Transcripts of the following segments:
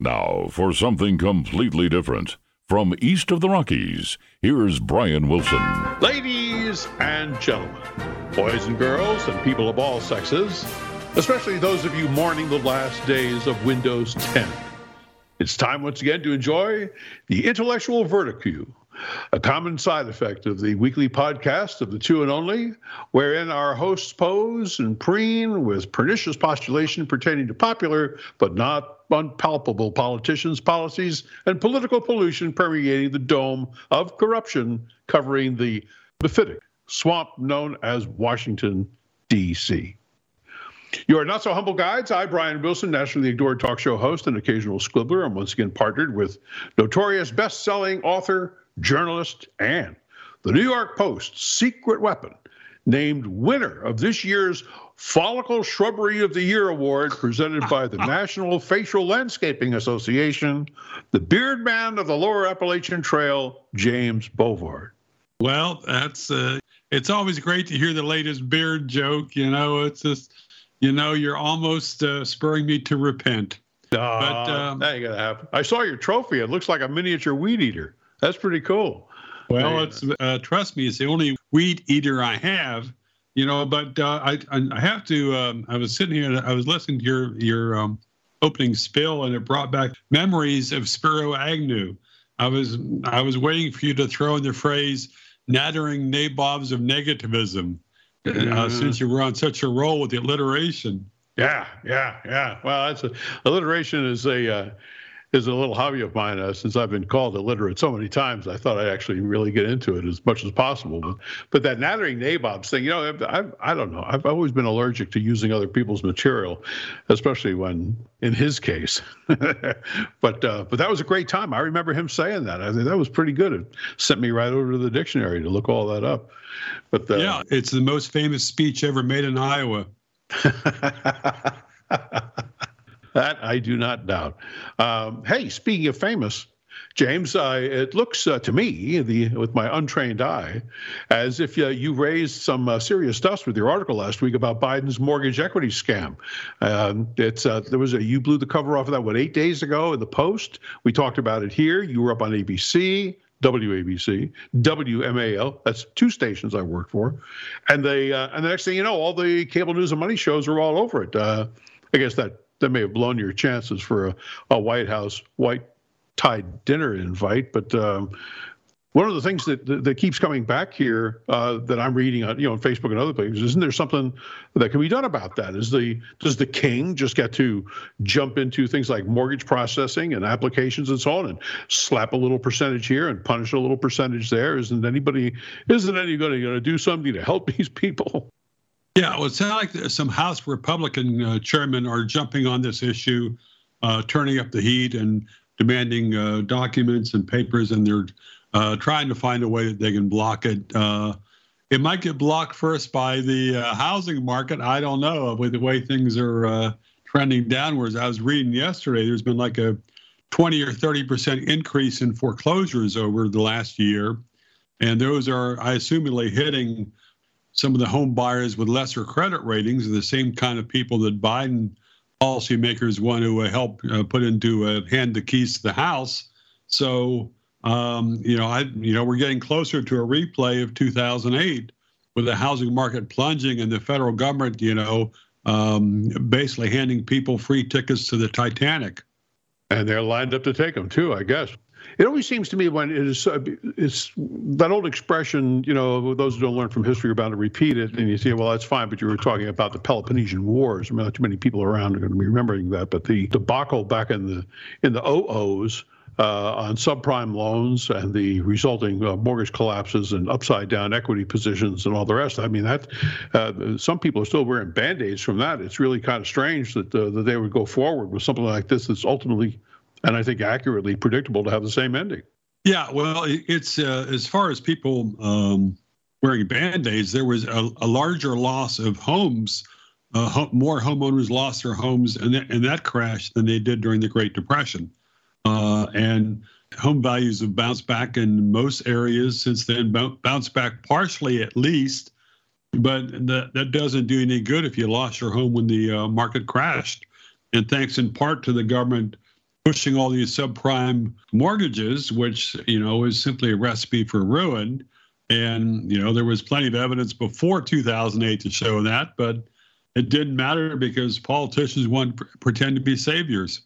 Now, for something completely different. From east of the Rockies, here's Brian Wilson. Ladies and gentlemen, boys and girls, and people of all sexes, especially those of you mourning the last days of Windows 10. It's time once again to enjoy the intellectual vertigo a common side effect of the weekly podcast of the two and only, wherein our hosts pose and preen with pernicious postulation pertaining to popular but not unpalpable politicians' policies and political pollution permeating the dome of corruption covering the mephitic swamp known as Washington, D.C. You are not so humble guides. I, Brian Wilson, nationally adored talk show host and occasional squibbler. I'm once again partnered with notorious best-selling author journalist, and the New York Post secret weapon named winner of this year's Follicle Shrubbery of the Year Award presented by the National Facial Landscaping Association, the beard man of the Lower Appalachian Trail, James Bovard. Well, that's uh, it's always great to hear the latest beard joke. You know, it's just, you know, you're almost uh, spurring me to repent. Uh, but um, that ain't gonna happen. I saw your trophy. It looks like a miniature weed eater. That's pretty cool. Well, it's uh, trust me, it's the only weed eater I have. You know, but uh, I I have to. Um, I was sitting here. I was listening to your your um, opening spill, and it brought back memories of Spiro Agnew. I was I was waiting for you to throw in the phrase "nattering nabobs of negativism," uh, mm-hmm. since you were on such a roll with the alliteration. Yeah, yeah, yeah. Well, that's a, alliteration is a uh, is a little hobby of mine uh, since I've been called illiterate so many times. I thought I'd actually really get into it as much as possible. But, but that nattering nabobs thing, you know, I've, I don't know. I've always been allergic to using other people's material, especially when, in his case. but uh, but that was a great time. I remember him saying that. I think that was pretty good. It sent me right over to the dictionary to look all that up. But uh, yeah, it's the most famous speech ever made in Iowa. That I do not doubt. Um, hey, speaking of famous, James, uh, it looks uh, to me, the, with my untrained eye, as if uh, you raised some uh, serious dust with your article last week about Biden's mortgage equity scam. Um, it's uh, there was a you blew the cover off of that what eight days ago in the Post. We talked about it here. You were up on ABC. WABC, WMAL. That's two stations I worked for, and they uh, and the next thing you know, all the cable news and money shows are all over it. I guess that that may have blown your chances for a, a White House white tie dinner invite. But um, one of the things that, that, keeps coming back here uh, that I'm reading on you know on Facebook and other places, isn't there something that can be done about that? Is the does the king just get to jump into things like mortgage processing and applications and so on, and slap a little percentage here and punish a little percentage there? Isn't anybody isn't anybody going to do something to help these people? Yeah, well, it sounds like some House Republican uh, chairmen are jumping on this issue, uh, turning up the heat and demanding uh, documents and papers, and they're uh, trying to find a way that they can block it. Uh, it might get blocked first by the uh, housing market. I don't know with the way things are trending downwards. I was reading yesterday. There's been like a 20 or 30 percent increase in foreclosures over the last year, and those are, I assumingly, hitting some of the home buyers with lesser credit ratings are the same kind of people that Biden policymakers want to uh, help uh, put into uh, hand the keys to the house. So, um, you know, I, you know, we're getting closer to a replay of 2008 with the housing market plunging and the federal government, you know, um, basically handing people free tickets to the Titanic. And they're lined up to take them too, I guess. It always seems to me when it is uh, it's that old expression, you know, those who don't learn from history are bound to repeat it, and you say, well, that's fine, but you were talking about the Peloponnesian Wars. I mean, not too many people around are going to be remembering that, but the debacle back in the in the OOs. Uh, on subprime loans and the resulting uh, mortgage collapses and upside down equity positions and all the rest. I mean, that uh, some people are still wearing band aids from that. It's really kind of strange that, uh, that they would go forward with something like this that's ultimately and I think accurately predictable to have the same ending. Yeah, well, it's uh, as far as people um, wearing band aids, there was a, a, larger loss of homes. Uh, ho- more homeowners lost their homes in that, in that crash than they did during the Great Depression. Uh, and home values have bounced back in most areas since then, bounced back partially at least. But that, that doesn't do any good if you lost your home when the uh, market crashed. And thanks in part to the government pushing all these subprime mortgages, which you know is simply a recipe for ruin. And you know there was plenty of evidence before 2008 to show that, but it didn't matter because politicians want to pretend to be saviors.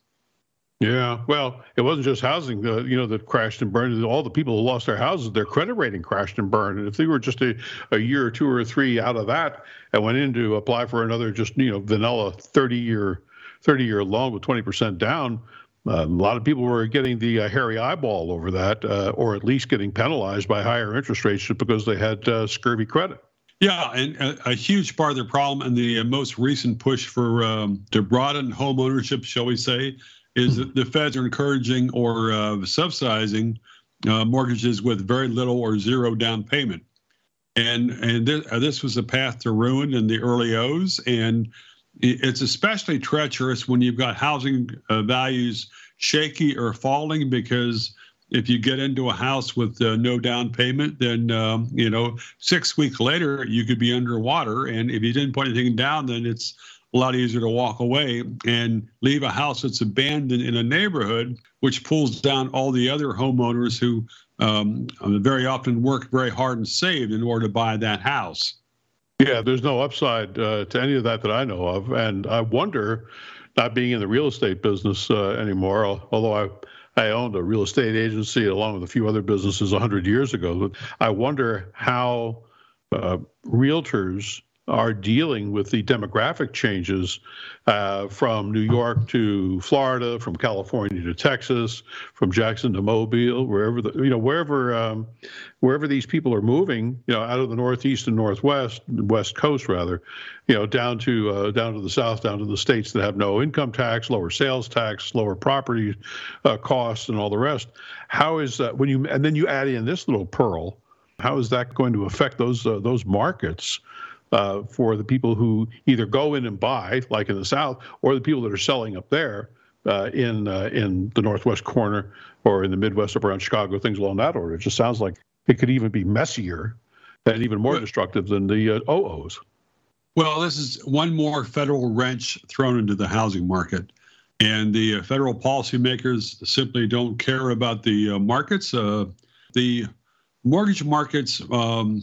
Yeah, well, it wasn't just housing, uh, you know, that crashed and burned. All the people who lost their houses, their credit rating crashed and burned. And if they were just a, a year or two or three out of that and went in to apply for another just, you know, vanilla 30 year 30 year loan with 20% down, uh, a lot of people were getting the uh, hairy eyeball over that, uh, or at least getting penalized by higher interest rates just because they had uh, scurvy credit. Yeah, and a, a, huge part of the problem and the most recent push for um, to broaden home ownership, shall we say, is that the feds are encouraging or uh, subsidizing uh, mortgages with very little or zero down payment. And and this, uh, this was a path to ruin in the early O's, and it's especially treacherous when you've got housing uh, values shaky or falling because if you get into a house with uh, no down payment, then um, you know six weeks later you could be underwater, and if you didn't put anything down, then it's a lot easier to walk away and leave a house that's abandoned in a neighborhood, which pulls down all the other homeowners who um, very often work very hard and saved in order to buy that house. Yeah, there's no upside uh, to any of that that I know of, and I wonder, not being in the real estate business uh, anymore, although I. I owned a real estate agency along with a few other businesses 100 years ago. I wonder how uh, realtors are dealing with the demographic changes uh, from New York to Florida, from California to Texas, from Jackson to Mobile, wherever the you know wherever um, wherever these people are moving, you know, out of the Northeast and Northwest, West Coast rather, you know, down to uh, down to the South, down to the states that have no income tax, lower sales tax, lower property uh, costs, and all the rest. How is that when you and then you add in this little pearl? How is that going to affect those uh, those markets? Uh, for the people who either go in and buy, like in the South, or the people that are selling up there uh, in uh, in the Northwest corner or in the Midwest up around Chicago, things along that order. It just sounds like it could even be messier and even more destructive than the uh, OOs. Well, this is one more federal wrench thrown into the housing market. And the uh, federal policymakers simply don't care about the uh, markets. Uh, the mortgage markets um,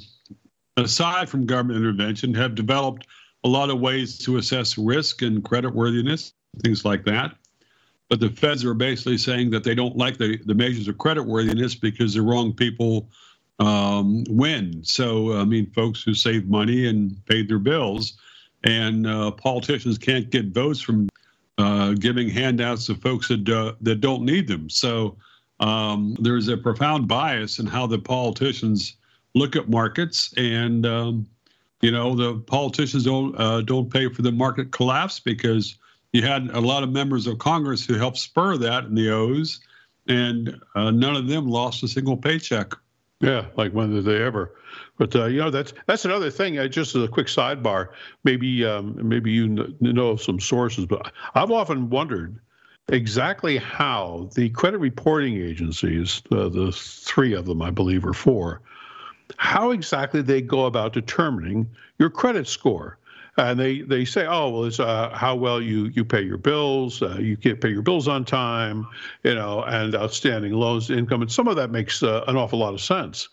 aside from government intervention, have developed a lot of ways to assess risk and creditworthiness, things like that. But the feds are basically saying that they don't like the, the measures of creditworthiness because the wrong people um, win. So, I mean, folks who save money and paid their bills, and uh, politicians can't get votes from uh, giving handouts to folks that, uh, that don't need them. So, um, there's a profound bias in how the politicians look at markets, and um, you know the politicians don't uh, don't pay for the market collapse because you had a lot of members of Congress who helped spur that in the O's, and uh, none of them lost a single paycheck. Yeah, like when did they ever? But uh, you know that's that's another thing. Uh, just as a quick sidebar, maybe um, maybe you know some sources, but I've often wondered exactly how the credit reporting agencies, uh, the three of them, I believe, or four, how exactly they go about determining your credit score. And they, they say, oh, well, it's uh, how well you, you pay your bills, uh, you can't pay your bills on time, you know, and outstanding loans income. And some of that makes uh, an awful lot of sense.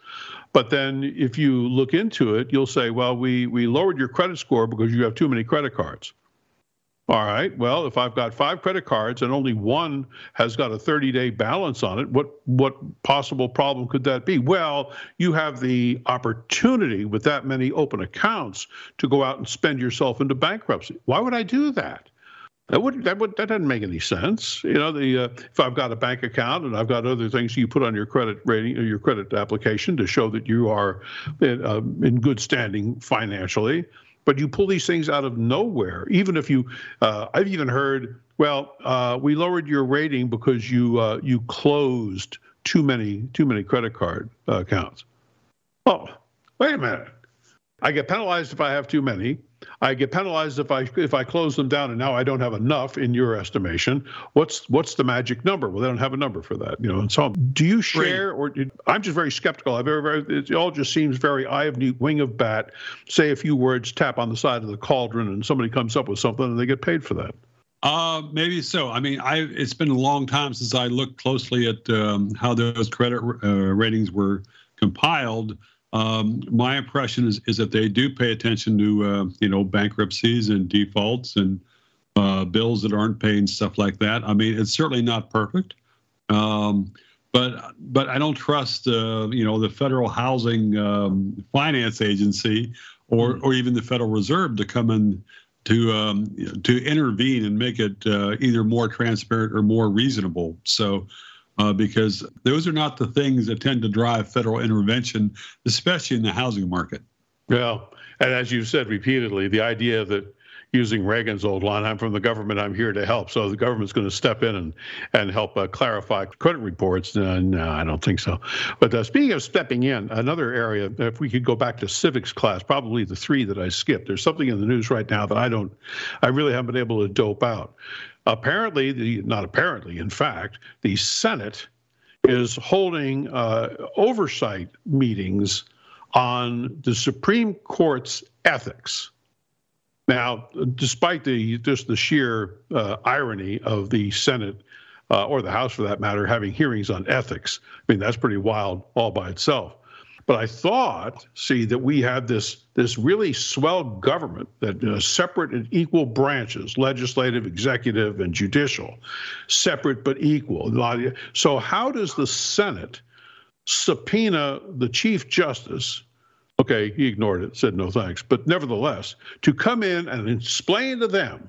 But then if you look into it, you'll say, well, we, we lowered your credit score because you have too many credit cards. All right. Well, if I've got five credit cards and only one has got a 30-day balance on it, what what possible problem could that be? Well, you have the opportunity with that many open accounts to go out and spend yourself into bankruptcy. Why would I do that? That would that would that doesn't make any sense. You know, the uh, if I've got a bank account and I've got other things you put on your credit rating or your credit application to show that you are in, uh, in good standing financially, but you pull these things out of nowhere. Even if you, uh, I've even heard, well, uh, we lowered your rating because you uh, you closed too many too many credit card uh, accounts. Oh, wait a minute. I get penalized if I have too many. I get penalized if I if I close them down, and now I don't have enough in your estimation. What's what's the magic number? Well, they don't have a number for that, you know. And so, do you share, or I'm just very skeptical. I very, very, it all just seems very eye of neat, wing of bat. Say a few words, tap on the side of the cauldron, and somebody comes up with something, and they get paid for that. Uh, maybe so. I mean, I it's been a long time since I looked closely at um, how those credit uh, ratings were compiled. Um, my impression is, is that they do pay attention to uh, you know bankruptcies and defaults and uh, bills that aren't and stuff like that. I mean, it's certainly not perfect, um, but but I don't trust uh, you know the Federal Housing um, Finance Agency or or even the Federal Reserve to come in to um, to intervene and make it uh, either more transparent or more reasonable. So. Uh, because those are not the things that tend to drive federal intervention, especially in the housing market. Well, and as you've said repeatedly, the idea that using Reagan's old line, I'm from the government, I'm here to help. So the government's going to step in and, and help uh, clarify credit reports. Uh, no, I don't think so. But uh, speaking of stepping in, another area, if we could go back to civics class, probably the three that I skipped, there's something in the news right now that I don't, I really haven't been able to dope out. Apparently, the, not apparently, in fact, the Senate is holding uh, oversight meetings on the Supreme Court's ethics. Now, despite the just the sheer uh, irony of the Senate uh, or the House, for that matter, having hearings on ethics, I mean that's pretty wild all by itself. But I thought, see, that we had this this really swell government that uh, separate and equal branches, legislative, executive, and judicial, separate but equal. So how does the Senate subpoena the Chief Justice Okay, he ignored it, said no thanks. But nevertheless, to come in and explain to them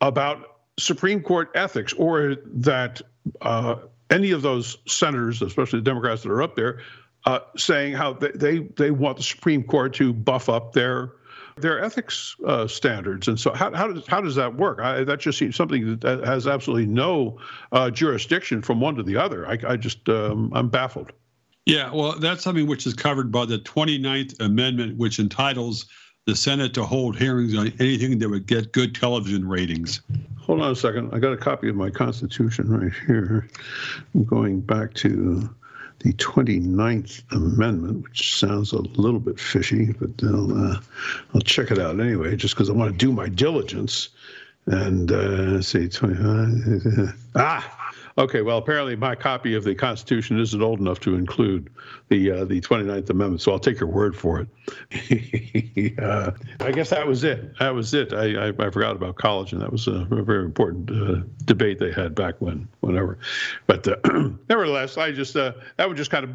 about Supreme Court ethics or that uh, any of those senators, especially the Democrats that are up there, uh, saying how they, they, they want the Supreme Court to buff up their their ethics uh, standards. And so, how, how, does how does that work? I, that just seems something that has absolutely no uh, jurisdiction from one to the other. I, I just um, I'm baffled. Yeah, well, that's something which is covered by the 29th Amendment, which entitles the Senate to hold hearings on anything that would get good television ratings. Hold on a second. I got a copy of my Constitution right here. I'm going back to the 29th Amendment, which sounds a little bit fishy, but I'll, uh, I'll check it out anyway, just because I want to do my diligence. And uh, see, 25. Ah, Okay, well, apparently my copy of the Constitution isn't old enough to include the uh, the 29th Amendment, so I'll take your word for it. uh, I guess that was it. That was it. I, I, I, forgot about college, and that was a, a very important uh, debate they had back when, whenever. But uh, nevertheless, I just uh, that would just kind of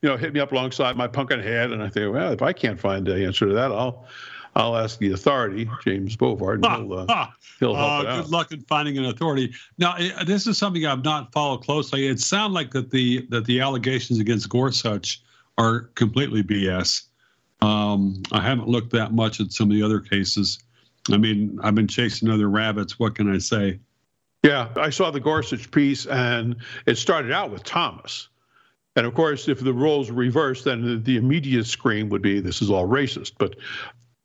you know hit me up alongside my pumpkin head, and I think, well, if I can't find the answer to that, I'll I'll ask the authority, James Bovard, and he'll, uh, he'll help uh, Good out. luck in finding an authority. Now, this is something I've not followed closely. It sounds like that the that the allegations against Gorsuch are completely BS. Um, I haven't looked that much at some of the other cases. I mean, I've been chasing other rabbits. What can I say? Yeah, I saw the Gorsuch piece, and it started out with Thomas. And of course, if the roles reversed, then the, the immediate scream would be this is all racist. But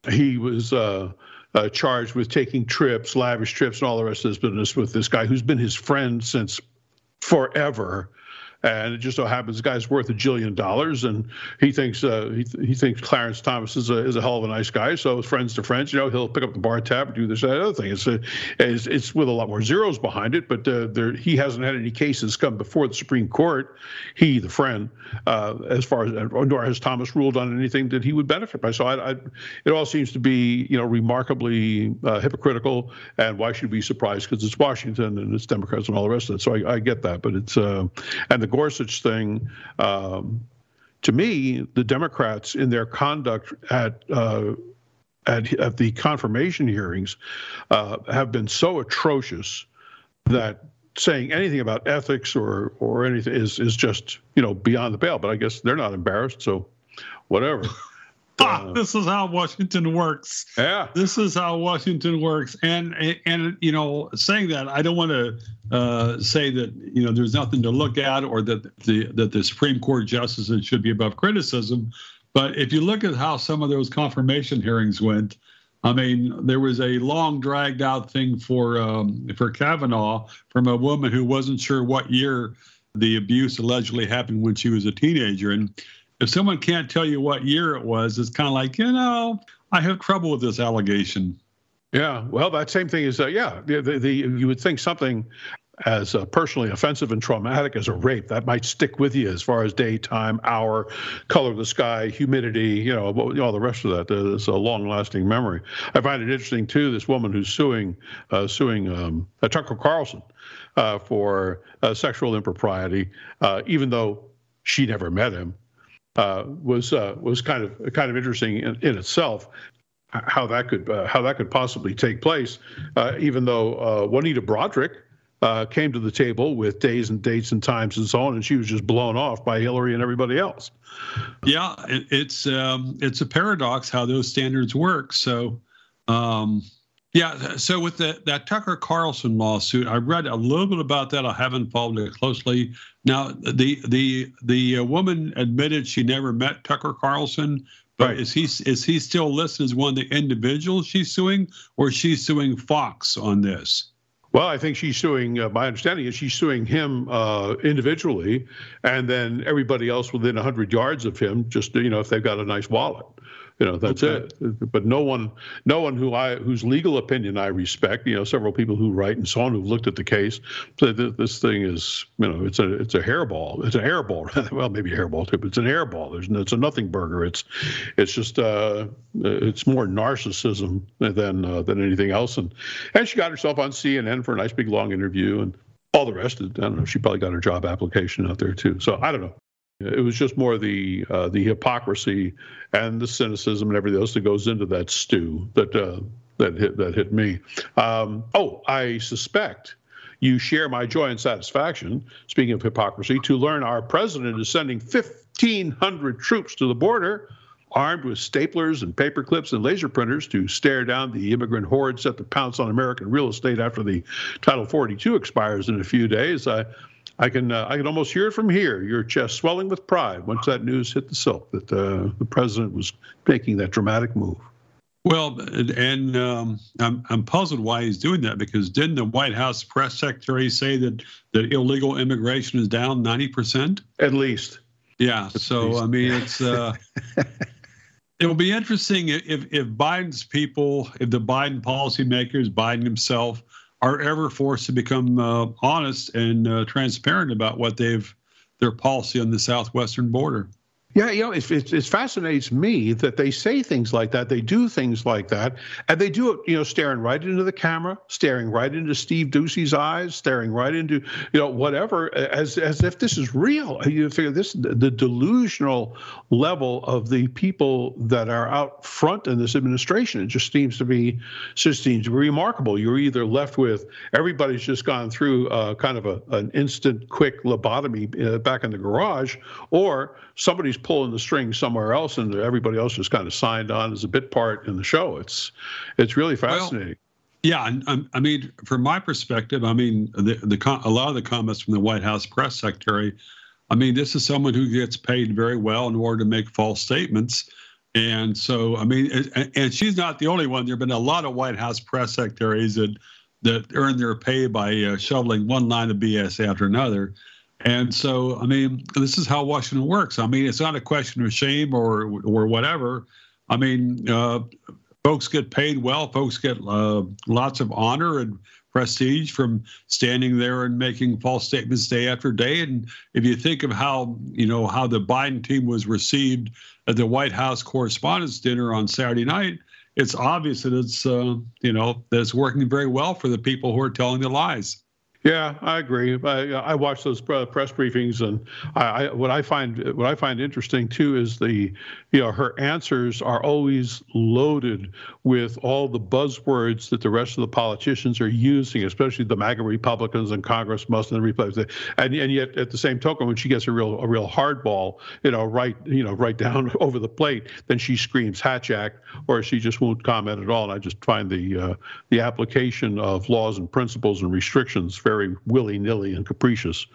he was uh, uh, charged with taking trips, lavish trips, and all the rest of this business with this guy who's been his friend since forever and it just so happens the guy's worth a jillion dollars, and he thinks uh, he, he thinks Clarence Thomas is a, is a hell of a nice guy. So friends to friends, you know, he'll pick up the bar tab, do this that other thing. It's a, it's, it's with a lot more zeros behind it, but uh, there he hasn't had any cases come before the Supreme Court. He, the friend, uh, as far as nor has Thomas ruled on anything that he would benefit by. So I, I, it all seems to be you know remarkably uh, hypocritical, and why should we be surprised? Because it's Washington and it's Democrats and all the rest of it. So I, I get that, but it's uh, and the Gorsuch thing, um, to me, the Democrats in their conduct at uh, at, at, the confirmation hearings uh, have been so atrocious that saying anything about ethics or or anything is is just you know beyond the pale. But I guess they're not embarrassed, so whatever. ah, this is how Washington works. Yeah, this is how Washington works. And and you know, saying that, I don't want to uh, say that you know there's nothing to look at or that the that the Supreme Court justices should be above criticism. But if you look at how some of those confirmation hearings went, I mean, there was a long, dragged out thing for um, for Kavanaugh from a woman who wasn't sure what year the abuse allegedly happened when she was a teenager, and if someone can't tell you what year it was, it's kind of like, you know, I have trouble with this allegation. Yeah, well, that same thing is, uh, yeah, the, the, the, you would think something as uh, personally offensive and traumatic as a rape that might stick with you as far as daytime, hour, color of the sky, humidity, you know, all the rest of that. It's a long-lasting memory. I find it interesting too. This woman who's suing uh, suing um, uh, Tucker Carlson uh, for uh, sexual impropriety, even though she never met him, was was kind of kind of interesting in, in itself how that could uh, how that could possibly take place, uh, even though uh, Juanita Broaddrick uh, came to the table with days and dates and times and so on, and she was just blown off by Hillary and everybody else. Yeah, it, it's um, it's a paradox how those standards work. So. Um, yeah, so with the, that Tucker Carlson lawsuit, I read a little bit about that. I haven't followed it closely. Now, the the the uh, woman admitted she never met Tucker Carlson, but right. is he is he still listed as one of the individuals she's suing, or she's suing Fox on this? Well, I think she's suing. Uh, my understanding is she's suing him uh, individually, and then everybody else within 100 yards of him. Just you know, if they've got a nice wallet. You know, that's okay. it. But no one, no one who I whose legal opinion I respect. You know, several people who write and so on who've looked at the case said that this thing is, you know, it's a it's a hairball. It's an airball. well, maybe a hairball too, but it's an airball. There's it's a nothing burger. It's it's just uh, it's more narcissism than uh, than anything else. And and she got herself on CNN for a nice big long interview and all the rest. Of, I don't know. She probably got her job application out there too. So I don't know. It was just more the uh, the hypocrisy and the cynicism and everything else that goes into that stew that uh, that hit that hit me. Um, oh, I suspect you share my joy and satisfaction. Speaking of hypocrisy, to learn our president is sending 1,500 troops to the border, armed with staplers and paper clips and laser printers to stare down the immigrant horde set to pounce on American real estate after the Title 42 expires in a few days. I I can uh, I can almost hear it from here. Your chest swelling with pride once that news hit the silk that uh, the president was making that dramatic move. Well, and um, I'm I'm puzzled why he's doing that because didn't the White House press secretary say that that illegal immigration is down ninety percent? At least. Yeah. At so least. I mean, it's. Uh, it will be interesting if if Biden's people, if the Biden policymakers, Biden himself, are ever forced to become uh, honest and uh, transparent about what they've their policy on the southwestern border. Yeah, you know, it, it, it, fascinates me that they say things like that, they do things like that, and they do it, you know, staring right into the camera, staring right into Steve Doocy's eyes, staring right into, you know, whatever, as as if this is real. You figure this the delusional level of the people that are out front in this administration. It just seems to be just seems remarkable. You're either left with everybody's just gone through uh, kind of a, an instant, quick lobotomy uh, back in the garage, or somebody's pulling the strings somewhere else, and everybody else just kind of signed on as a bit part in the show. It's it's really fascinating. Well, yeah, and I mean, from my perspective, I mean, the, the a lot of the comments from the White House press secretary. I mean, this is someone who gets paid very well in order to make false statements. And so, I mean, and she's not the only one. There have been a lot of White House press secretaries that that earn their pay by uh, shoveling one line of BS after another. And so, I mean, this is how Washington works. I mean, it's not a question of shame or or whatever. I mean, uh, folks get paid well. Folks get uh, lots of honor and prestige from standing there and making false statements day after day. And if you think of how you know how the Biden team was received at the White House Correspondents' Dinner on Saturday night, it's obvious that it's uh, you know that it's working very well for the people who are telling the lies. Yeah, I agree. I, I watch those press briefings, and I, I, what I find what I find interesting too is the, you know, her answers are always loaded with all the buzzwords that the rest of the politicians are using, especially the MAGA Republicans and Congress must and the Republicans. And and yet at the same token, when she gets a real a real hardball, you know, right you know right down over the plate, then she screams Hatch Act, or she just won't comment at all. And I just find the uh, the application of laws and principles and restrictions very very willy nilly and capricious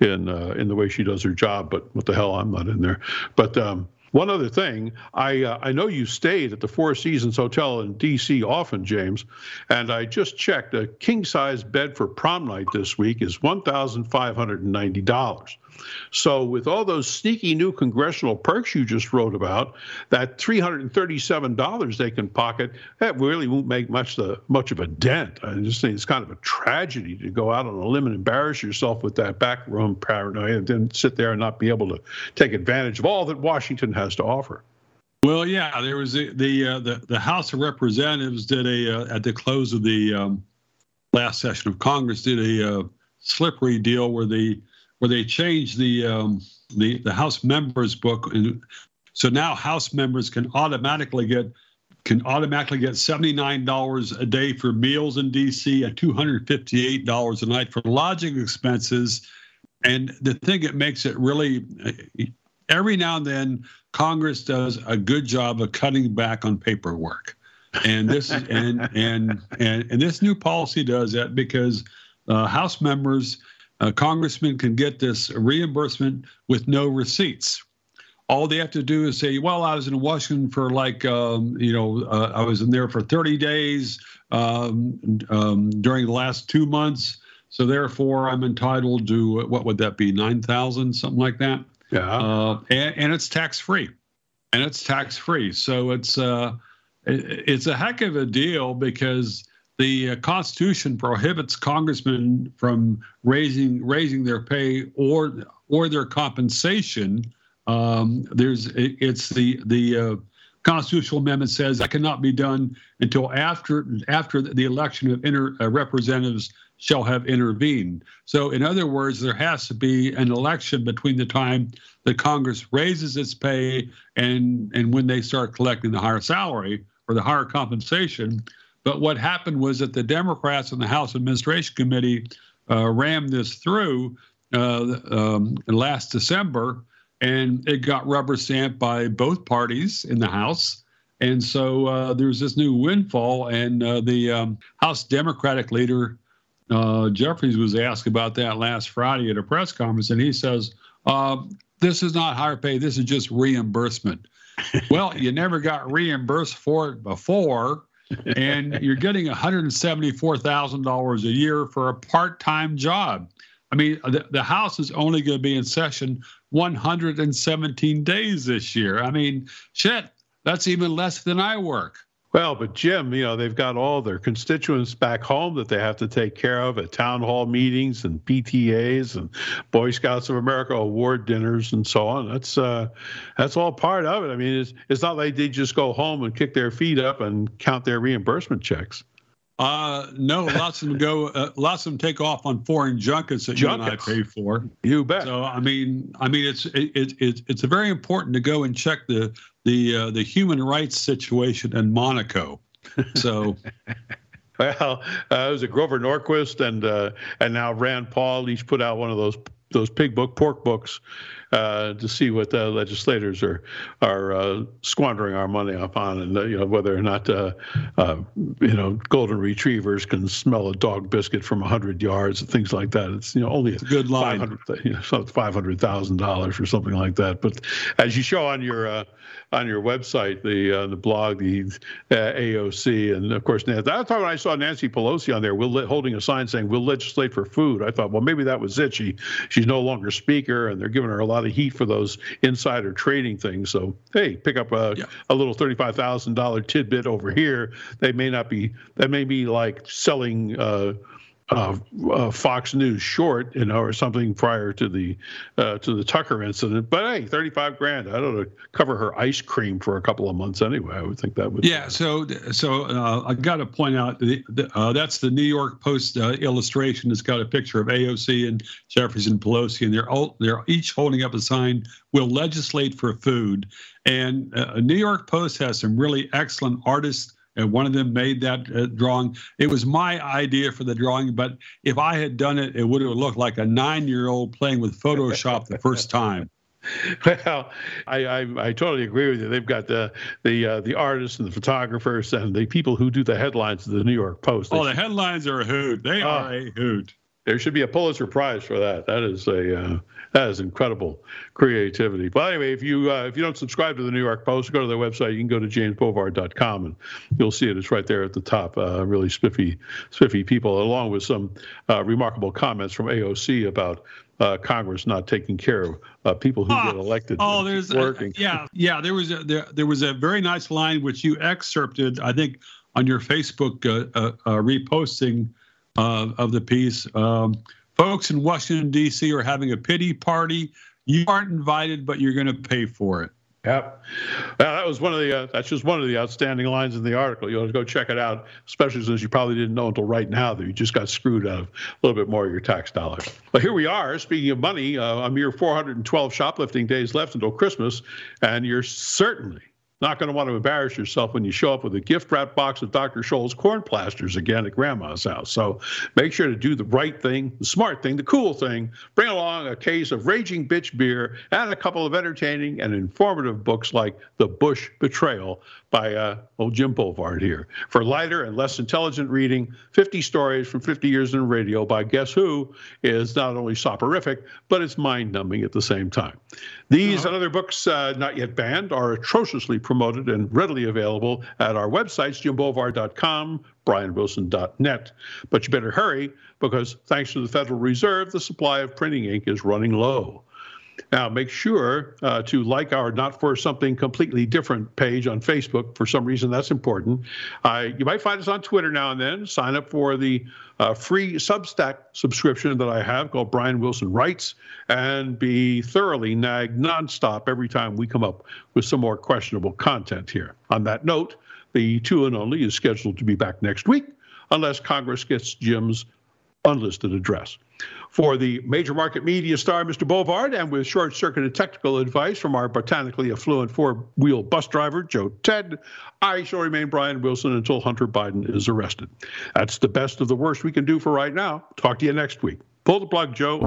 in uh, in the way she does her job. But what the hell, I'm not in there. But um, One other thing, I uh, I know you stayed at the Four Seasons Hotel in D.C. often, James, and I just checked. A king size bed for prom night this week is one thousand five hundred and ninety dollars. So, with all those sneaky new congressional perks you just wrote about, that $337 they can pocket, that really won't make much the much of a dent. I just think it's kind of a tragedy to go out on a limb and embarrass yourself with that backroom paranoia and then sit there and not be able to take advantage of all that Washington has to offer. Well, yeah, there was the the uh, the, the, House of Representatives did a uh, at the close of the um, last session of Congress did a uh, slippery deal where the where they changed the um, the the House members book, and so now House members can automatically get can automatically get seventy nine dollars a day for meals in D.C. eight dollars a night for lodging expenses. And the thing that makes it really every now and then Congress does a good job of cutting back on paperwork. And this and, and and and this new policy does that because uh, House members uh, congressmen can get this reimbursement with no receipts. All they have to do is say, "Well, I was in Washington for like, um, you know, uh, I was in there for 30 days um, um, during the last two months, so therefore I'm entitled to what would that be, nine thousand, something like that." Yeah. Uh, and, and, it's tax free, and it's tax free, so it's uh, it, it's a heck of a deal because the uh, Constitution prohibits congressmen from raising raising their pay or or their compensation. Um, there's it's the the uh, constitutional amendment says that cannot be done until after after the election of inter, uh, representatives shall have intervened. So, in other words, there has to be an election between the time that Congress raises its pay and and when they start collecting the higher salary or the higher compensation. But what happened was that the Democrats in the House Administration Committee uh, rammed this through uh, um, last December, and it got rubber stamped by both parties in the House. And so uh, there's this new windfall, and uh, the um, House Democratic leader uh, Jeffries was asked about that last Friday at a press conference, and he says, uh, "This is not higher pay. This is just reimbursement." well, you never got reimbursed for it before and you're getting $174,000 a year for a part-time job. I mean, the, the House is only going to be in session 117 days this year. I mean, shit, that's even less than I work. Well, but Jim, you know, they've got all their constituents back home that they have to take care of at town hall meetings and PTAs and Boy Scouts of America award dinners and so on. That's uh, that's all part of it. I mean, it's it's not like they just go home and kick their feet up and count their reimbursement checks. Uh, no, lots of them go. Uh, lots of them take off on foreign junkets that junkets. you and I pay for. You bet. So I mean, I mean, it's it, it, it's it's very important to go and check the the uh, the human rights situation in Monaco. So. well, uh, it was a Grover Norquist and uh, and now Rand Paul each put out one of those those pig book pork books uh, to see what the legislators are are uh, squandering our money upon, and uh, you know whether or not uh, uh, you know golden retrievers can smell a dog biscuit from hundred yards and things like that. It's you know only a good line, 500, you know, five hundred thousand dollars or something like that. But as you show on your uh, on your website, the the blog, the AOC, and of course Nancy. I thought when I saw Nancy Pelosi on there, we'll holding a sign saying "We'll legislate for food." I thought, well, maybe that was it. She she's no longer speaker, and they're giving her a lot lot of heat for those insider trading things. So hey, pick up a, yeah. a little thirty-five thousand dollar tidbit over here. They may not be. That may be like selling. Uh, Fox News short, you know, or something prior to the uh, to the Tucker incident. But hey, thirty five grand. I don't know, cover her ice cream for a couple of months anyway. I would think that would. Yeah. So so uh, I got to point out the, the, uh, that's the New York Post uh, illustration. It's got a picture of AOC and Jefferson Pelosi, and they're all they're each holding up a sign. We'll legislate for food. And New York Post has some really excellent artists and one of them made that uh, drawing. It was my idea for the drawing, but if I had done it, it would have looked like a nine-year-old playing with Photoshop the first time. Well, I, I, I totally agree with you. They've got the the uh, the artists and the photographers and the people who do the headlines of the New York Post. Oh, the headlines are a hoot. They uh, are a hoot. There should be a Pulitzer Prize for that. That is a uh, that is incredible creativity. But anyway, if you uh, if you don't subscribe to the New York Post, go to their website. You can go to jamesbovard.com and you'll see it. It's right there at the top. Uh, really spiffy, spiffy people, along with some uh, remarkable comments from AOC about uh, Congress not taking care of uh, people who get elected. Oh, there's working. Yeah, yeah. There was a, there, there was a very nice line which you excerpted, I think, on your Facebook uh, uh, of the piece. Um, folks in Washington D.C. are having a pity party. You aren't invited, but you're going to pay for it. Yep. That was one of the. Uh, that's just one of the outstanding lines in the article. You ought to go check it out, especially since you probably didn't know until right now that you just got screwed out of a little bit more of your tax dollars. But here we are. Speaking of money, uh, a mere 412 shoplifting days left until Christmas, and you're certainly not going to want to embarrass yourself when you show up with a gift wrap box of Dr. Scholl's corn plasters again at grandma's house. So make sure to do the right thing, the smart thing, the cool thing. Bring along a case of Raging Bitch beer and a couple of entertaining and informative books like The Bush Betrayal by uh, old Jim Bovard here. For lighter and less intelligent reading, 50 stories from 50 years in radio by Guess Who is not only soporific, but it's mind numbing at the same time. These uh-huh. and other books, uh, not yet banned, are atrociously promoted and readily available at our websites, jimbovard.com, brianwilson.net. But you better hurry because thanks to the Federal Reserve, the supply of printing ink is running low. Now, make sure uh, to like our Now For Something Completely Different page on Facebook. For some reason, that's important. Uh, you might find us on Twitter now and then. Sign up for the uh, free Substack subscription that I have called Brian Wilson Writes and be thoroughly nagged nonstop every time we come up with some more questionable content here. On that note, the two and only is scheduled to be back next week unless Congress gets Jim's unlisted address. For the major market media star, Mr. Bovard, and with short circuited technical advice from our botanically affluent four wheel bus driver, Joe Ted, I shall remain Brian Wilson until Hunter Biden is arrested. That's the best of the worst we can do for right now. Talk to you next week. Pull the plug, Joe.